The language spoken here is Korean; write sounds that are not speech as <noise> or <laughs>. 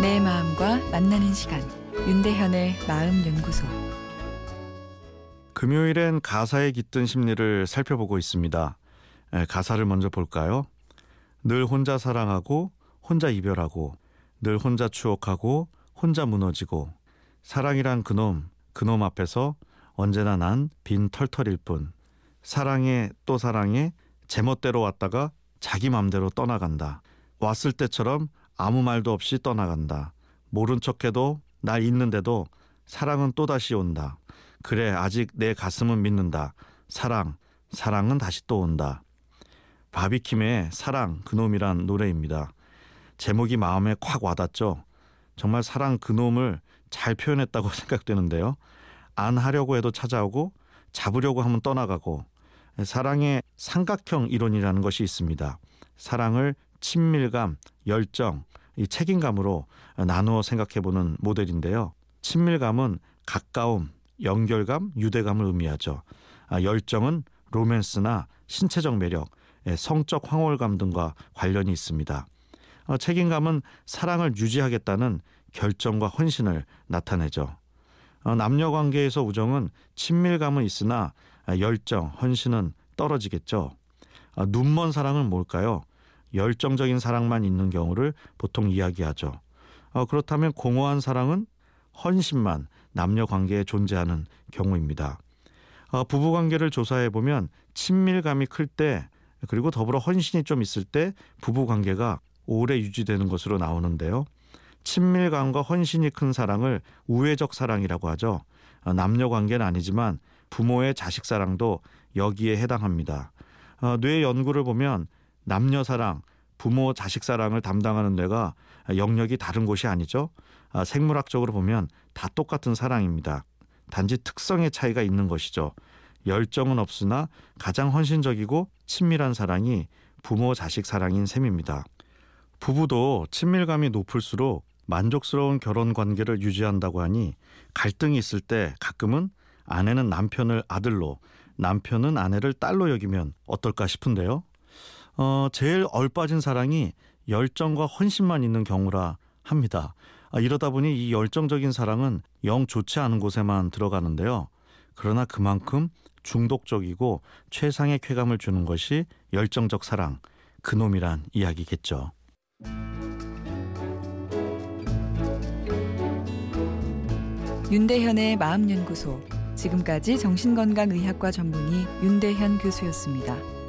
내 마음과 만나는 시간 윤대현의 마음 연구소 금요일엔 가사에 깃든 심리를 살펴보고 있습니다. 에, 가사를 먼저 볼까요? 늘 혼자 사랑하고 혼자 이별하고 늘 혼자 추억하고 혼자 무너지고 사랑이란 그놈 그놈 앞에서 언제나 난 빈 털털일 뿐 사랑해 또 사랑해 제멋대로 왔다가 자기 맘대로 떠나간다. 왔을 때처럼 아무 말도 없이 떠나간다. 모른 척해도 날 있는데도 사랑은 또다시 온다. 그래 아직 내 가슴은 믿는다. 사랑 사랑은 다시 또 온다. 바비킴의 사랑 그놈이란 노래입니다. 제목이 마음에 콱 와닿죠. 정말 사랑 그놈을 잘 표현했다고 <laughs> 생각되는데요. 안 하려고 해도 찾아오고 잡으려고 하면 떠나가고 사랑의 삼각형 이론이라는 것이 있습니다. 사랑을 친밀감, 열정, 이 책임감으로 나누어 생각해보는 모델인데요. 친밀감은 가까움, 연결감, 유대감을 의미하죠. 아, 열정은 로맨스나 신체적 매력, 예, 성적 황홀감 등과 관련이 있습니다. 어, 책임감은 사랑을 유지하겠다는 결정과 헌신을 나타내죠. 어, 남녀 관계에서 우정은 친밀감은 있으나 열정, 헌신은 떨어지겠죠. 아, 눈먼 사랑은 뭘까요? 열정적인 사랑만 있는 경우를 보통 이야기하죠. 어, 그렇다면 공허한 사랑은 헌신만 남녀 관계에 존재하는 경우입니다. 어, 부부 관계를 조사해 보면 친밀감이 클 때 그리고 더불어 헌신이 좀 있을 때 부부 관계가 오래 유지되는 것으로 나오는데요. 친밀감과 헌신이 큰 사랑을 우애적 사랑이라고 하죠. 어, 남녀 관계는 아니지만 부모의 자식 사랑도 여기에 해당합니다. 어, 뇌 연구를 보면 남녀 사랑, 부모 자식 사랑을 담당하는 뇌가 영역이 다른 곳이 아니죠. 아, 생물학적으로 보면 다 똑같은 사랑입니다. 단지 특성의 차이가 있는 것이죠. 열정은 없으나 가장 헌신적이고 친밀한 사랑이 부모 자식 사랑인 셈입니다. 부부도 친밀감이 높을수록 만족스러운 결혼 관계를 유지한다고 하니 갈등이 있을 때 가끔은 아내는 남편을 아들로 남편은 아내를 딸로 여기면 어떨까 싶은데요. 어, 제일 얼빠진 사랑이 열정과 헌신만 있는 경우라 합니다. 아, 이러다 보니 이 열정적인 사랑은 영 좋지 않은 곳에만 들어가는데요. 그러나 그만큼 중독적이고 최상의 쾌감을 주는 것이 열정적 사랑, 그놈이란 이야기겠죠. 윤대현의 마음연구소 지금까지 정신건강의학과 전문의 윤대현 교수였습니다.